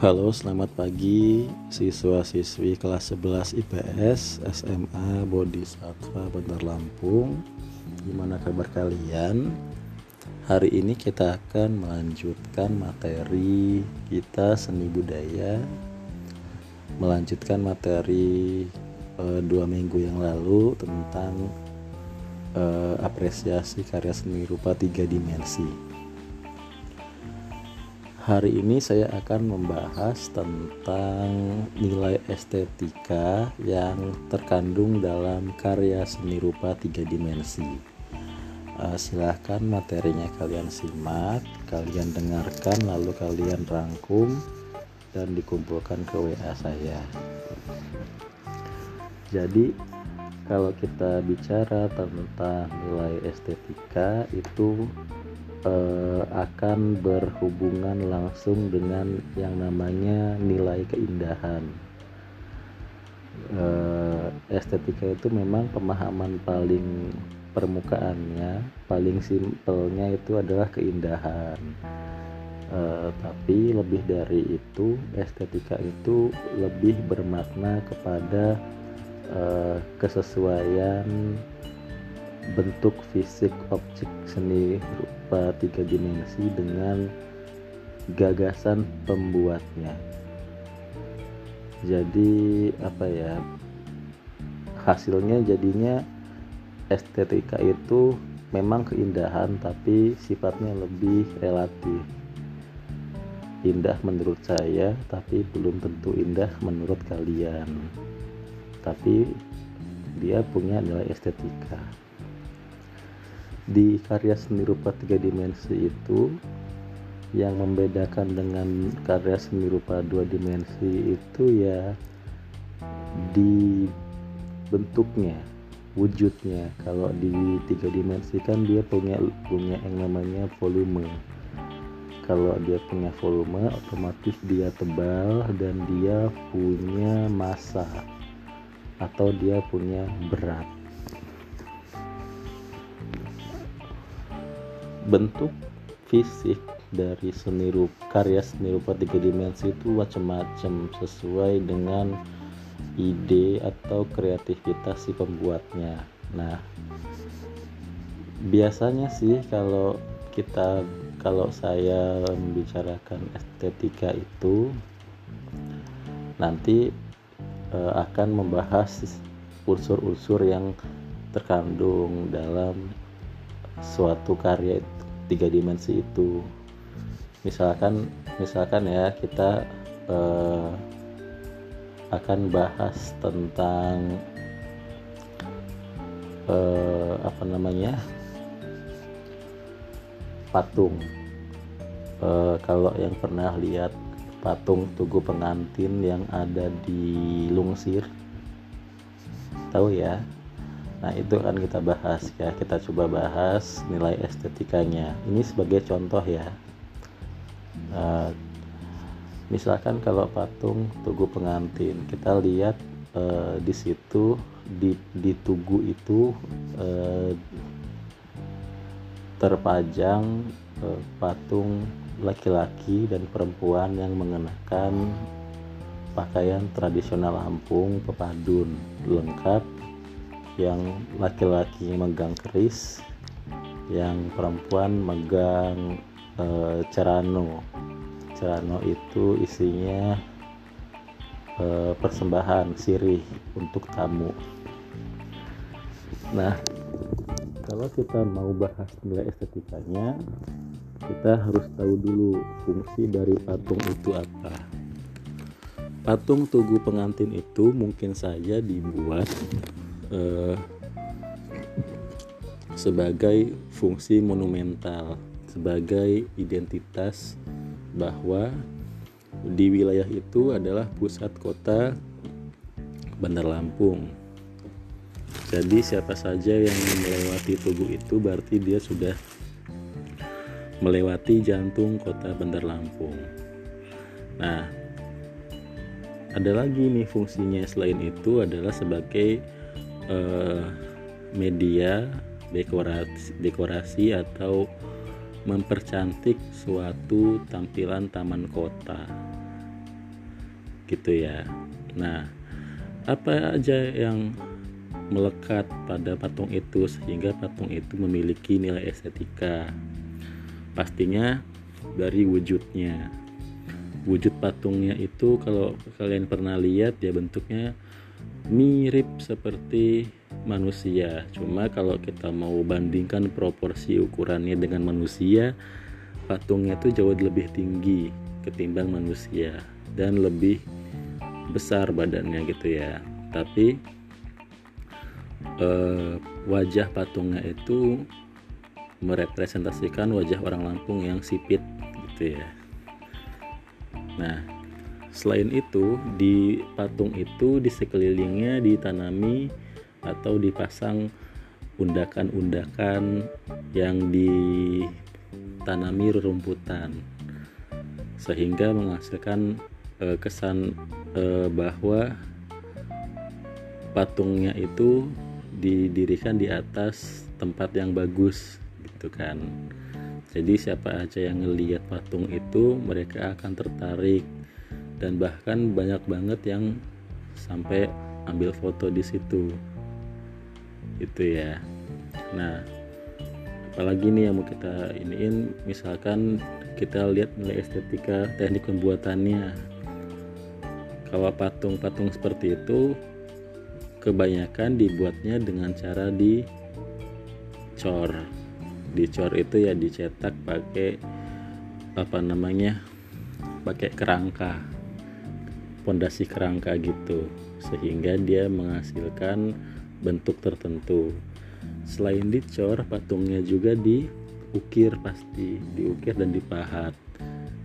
Halo, selamat pagi siswa-siswi kelas 11 IPS SMA Bodhisattva Bandar Lampung. Gimana kabar kalian? Hari ini kita akan melanjutkan materi kita seni budaya. Melanjutkan materi e, dua minggu yang lalu tentang e, apresiasi karya seni rupa tiga dimensi. Hari ini saya akan membahas tentang nilai estetika yang terkandung dalam karya seni rupa tiga dimensi. Uh, silahkan materinya kalian simak, kalian dengarkan, lalu kalian rangkum dan dikumpulkan ke WA saya. Jadi kalau kita bicara tentang nilai estetika itu uh, akan berhubungan langsung dengan yang namanya nilai keindahan. Uh, estetika itu memang pemahaman paling permukaannya, paling simpelnya itu adalah keindahan. Uh, tapi lebih dari itu, estetika itu lebih bermakna kepada uh, kesesuaian bentuk fisik objek seni rupa tiga dimensi dengan gagasan pembuatnya. Jadi apa ya hasilnya jadinya estetika itu memang keindahan tapi sifatnya lebih relatif. Indah menurut saya tapi belum tentu indah menurut kalian. Tapi dia punya nilai estetika di karya seni rupa tiga dimensi itu yang membedakan dengan karya seni rupa dua dimensi itu ya di bentuknya wujudnya. Kalau di tiga dimensi kan dia punya punya yang namanya volume. Kalau dia punya volume otomatis dia tebal dan dia punya massa atau dia punya berat bentuk fisik dari seni rupa karya seni rupa tiga dimensi itu macam-macam sesuai dengan ide atau kreativitas si pembuatnya. Nah, biasanya sih kalau kita kalau saya membicarakan estetika itu nanti e, akan membahas unsur-unsur yang terkandung dalam suatu karya tiga dimensi itu. Misalkan misalkan ya kita uh, akan bahas tentang uh, apa namanya patung. Uh, kalau yang pernah lihat patung tugu pengantin yang ada di Lungsir. Tahu ya Nah itu akan kita bahas ya. Kita coba bahas nilai estetikanya. Ini sebagai contoh ya. Uh, misalkan kalau patung tugu pengantin kita lihat uh, di situ di, di tugu itu uh, terpajang uh, patung laki-laki dan perempuan yang mengenakan pakaian tradisional Lampung pepadun lengkap yang laki-laki megang keris yang perempuan megang e, cerano. Cerano itu isinya e, persembahan sirih untuk tamu. Nah kalau kita mau bahas nilai estetikanya kita harus tahu dulu fungsi dari patung itu apa. Patung tugu pengantin itu mungkin saja dibuat eh, sebagai fungsi monumental, sebagai identitas bahwa di wilayah itu adalah pusat kota Bandar Lampung. Jadi siapa saja yang melewati tugu itu berarti dia sudah melewati jantung kota Bandar Lampung. Nah, ada lagi nih fungsinya selain itu adalah sebagai uh, media dekorasi dekorasi atau mempercantik suatu tampilan taman kota. gitu ya. Nah apa aja yang melekat pada patung itu sehingga patung itu memiliki nilai estetika? Pastinya dari wujudnya. Wujud patungnya itu kalau kalian pernah lihat ya bentuknya mirip seperti manusia. Cuma kalau kita mau bandingkan proporsi ukurannya dengan manusia patungnya itu jauh lebih tinggi ketimbang manusia dan lebih besar badannya gitu ya. Tapi eh, wajah patungnya itu merepresentasikan wajah orang Lampung yang sipit gitu ya. Nah, selain itu di patung itu di sekelilingnya ditanami atau dipasang undakan-undakan yang ditanami rerumputan sehingga menghasilkan e, kesan e, bahwa patungnya itu didirikan di atas tempat yang bagus gitu kan. Jadi siapa aja yang ngelihat patung itu mereka akan tertarik dan bahkan banyak banget yang sampai ambil foto di situ. Itu ya. Nah, apalagi nih yang mau kita iniin misalkan kita lihat nilai estetika teknik pembuatannya. Kalau patung-patung seperti itu kebanyakan dibuatnya dengan cara dicor dicor itu ya dicetak pakai apa namanya pakai kerangka pondasi kerangka gitu sehingga dia menghasilkan bentuk tertentu. Selain dicor patungnya juga diukir pasti diukir dan dipahat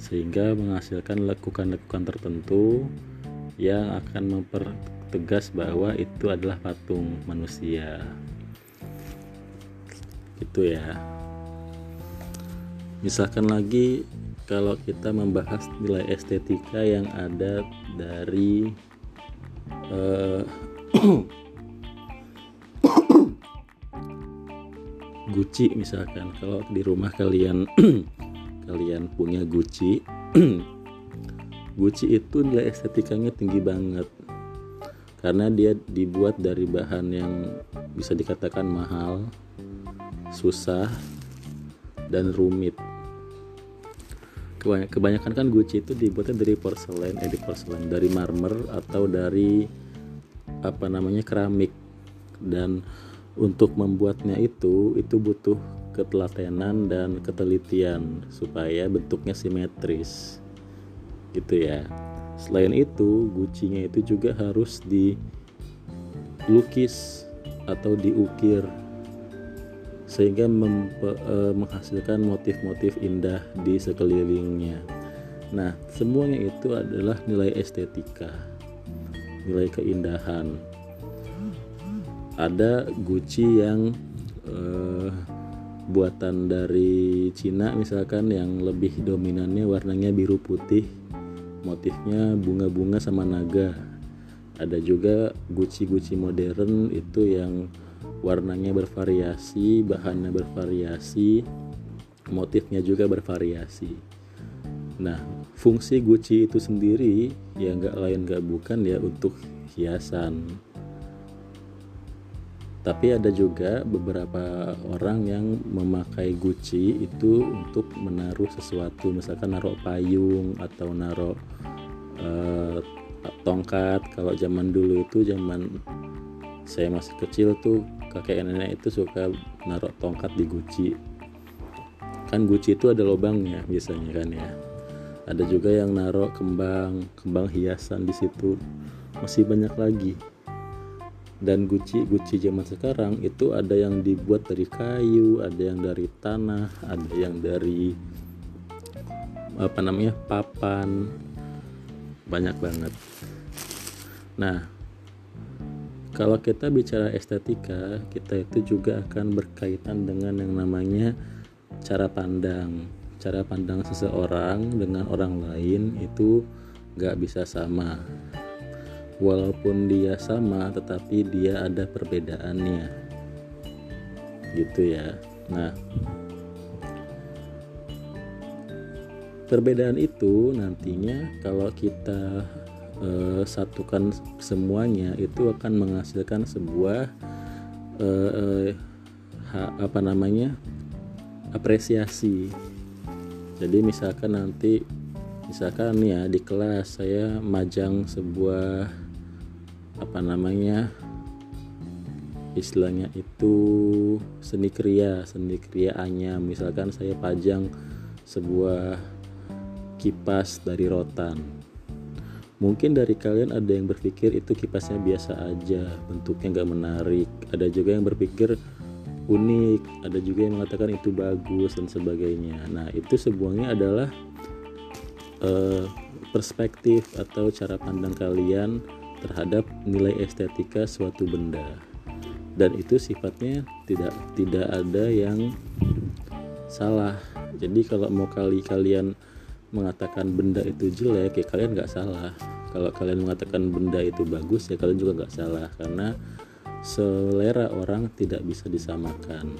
sehingga menghasilkan lekukan-lekukan tertentu yang akan mempertegas bahwa itu adalah patung manusia. Itu ya. Misalkan lagi kalau kita membahas nilai estetika yang ada dari uh, Gucci misalkan. Kalau di rumah kalian kalian punya Gucci Gucci itu nilai estetikanya tinggi banget. Karena dia dibuat dari bahan yang bisa dikatakan mahal susah dan rumit kebanyakan kan Gucci itu dibuatnya dari porselen eh di porselen dari marmer atau dari apa namanya keramik. Dan untuk membuatnya itu itu butuh ketelatenan dan ketelitian supaya bentuknya simetris. Gitu ya. Selain itu Gucci-nya itu juga harus dilukis atau diukir sehingga mempe, e, menghasilkan motif-motif indah di sekelilingnya. Nah, semuanya itu adalah nilai estetika, nilai keindahan. Ada Gucci yang e, buatan dari Cina misalkan yang lebih dominannya warnanya biru putih, motifnya bunga-bunga sama naga. Ada juga Gucci-Gucci modern itu yang warnanya bervariasi bahannya bervariasi motifnya juga bervariasi. Nah fungsi Gucci itu sendiri ya nggak lain nggak bukan ya untuk hiasan. Tapi ada juga beberapa orang yang memakai Gucci itu untuk menaruh sesuatu misalkan naruh payung atau naruh uh, tongkat. Kalau zaman dulu itu zaman saya masih kecil tuh kakek nenek itu suka naruh tongkat di guci kan guci itu ada lubangnya biasanya kan ya. Ada juga yang naruh kembang kembang hiasan di situ. Masih banyak lagi. Dan guci guci zaman sekarang itu ada yang dibuat dari kayu ada yang dari tanah ada yang dari apa namanya papan. Banyak banget. Nah kalau kita bicara estetika, kita itu juga akan berkaitan dengan yang namanya cara pandang. Cara pandang seseorang dengan orang lain itu nggak bisa sama. Walaupun dia sama, tetapi dia ada perbedaannya. Gitu ya. Nah, perbedaan itu nantinya kalau kita uh, satukan semuanya itu akan menghasilkan sebuah uh, uh, ha, apa namanya apresiasi. Jadi misalkan nanti misalkan ya di kelas saya majang sebuah apa namanya istilahnya itu seni kriya seni kriya anyam. Misalkan saya pajang sebuah kipas dari rotan mungkin dari kalian ada yang berpikir itu kipasnya biasa aja bentuknya nggak menarik. Ada juga yang berpikir unik ada juga yang mengatakan itu bagus dan sebagainya. Nah itu sebuahnya adalah uh, perspektif atau cara pandang kalian terhadap nilai estetika suatu benda. Dan itu sifatnya tidak tidak ada yang salah. Jadi kalau mau kali kalian mengatakan benda itu jelek ya kalian nggak salah kalau kalian mengatakan benda itu bagus ya kalian juga nggak salah karena selera orang tidak bisa disamakan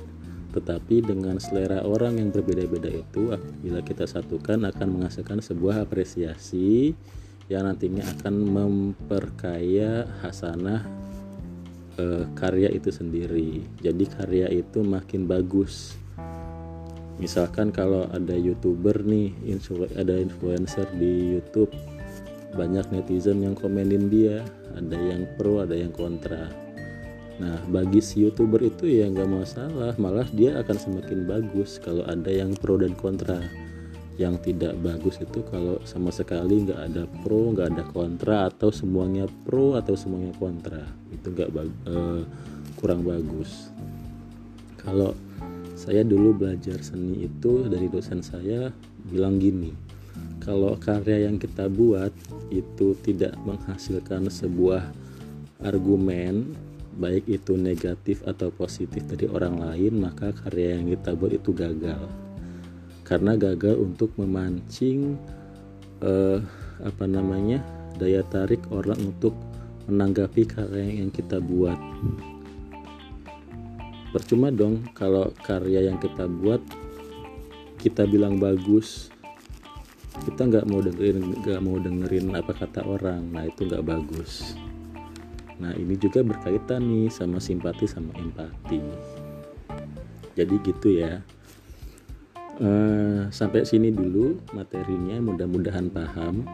tetapi dengan selera orang yang berbeda-beda itu bila kita satukan akan menghasilkan sebuah apresiasi yang nantinya akan memperkaya hasanah uh, karya itu sendiri. Jadi karya itu makin bagus. Misalkan kalau ada youtuber nih, influ ada influencer di YouTube, banyak netizen yang komenin dia, ada yang pro, ada yang kontra. Nah, bagi si youtuber itu ya nggak masalah, malah dia akan semakin bagus kalau ada yang pro dan kontra. Yang tidak bagus itu kalau sama sekali nggak ada pro nggak ada kontra atau semuanya pro atau semuanya kontra. Itu nggak bag, uh, kurang bagus. Kalau saya dulu belajar seni itu dari dosen saya bilang gini kalau karya yang kita buat itu tidak menghasilkan sebuah argumen baik itu negatif atau positif dari orang lain maka karya yang kita buat itu gagal. Karena gagal untuk memancing uh, apa namanya daya tarik orang untuk menanggapi karya yang kita buat percuma dong kalau karya yang kita buat kita bilang bagus kita nggak mau dengerin nggak mau dengerin apa kata orang. Nah itu nggak bagus. Nah ini juga berkaitan nih sama simpati sama empati. Jadi gitu ya. Uh, sampai sini dulu materinya mudah-mudahan paham.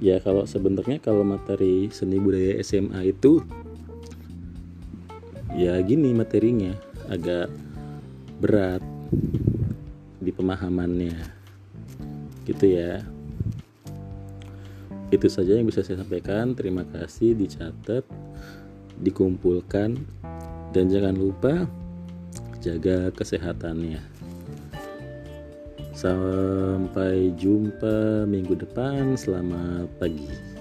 Ya kalau sebenarnya kalau materi seni budaya SMA itu ya gini materinya agak berat di pemahamannya gitu ya itu saja yang bisa saya sampaikan terima kasih dicatat dikumpulkan dan jangan lupa jaga kesehatannya Sampai jumpa minggu depan. Selamat pagi.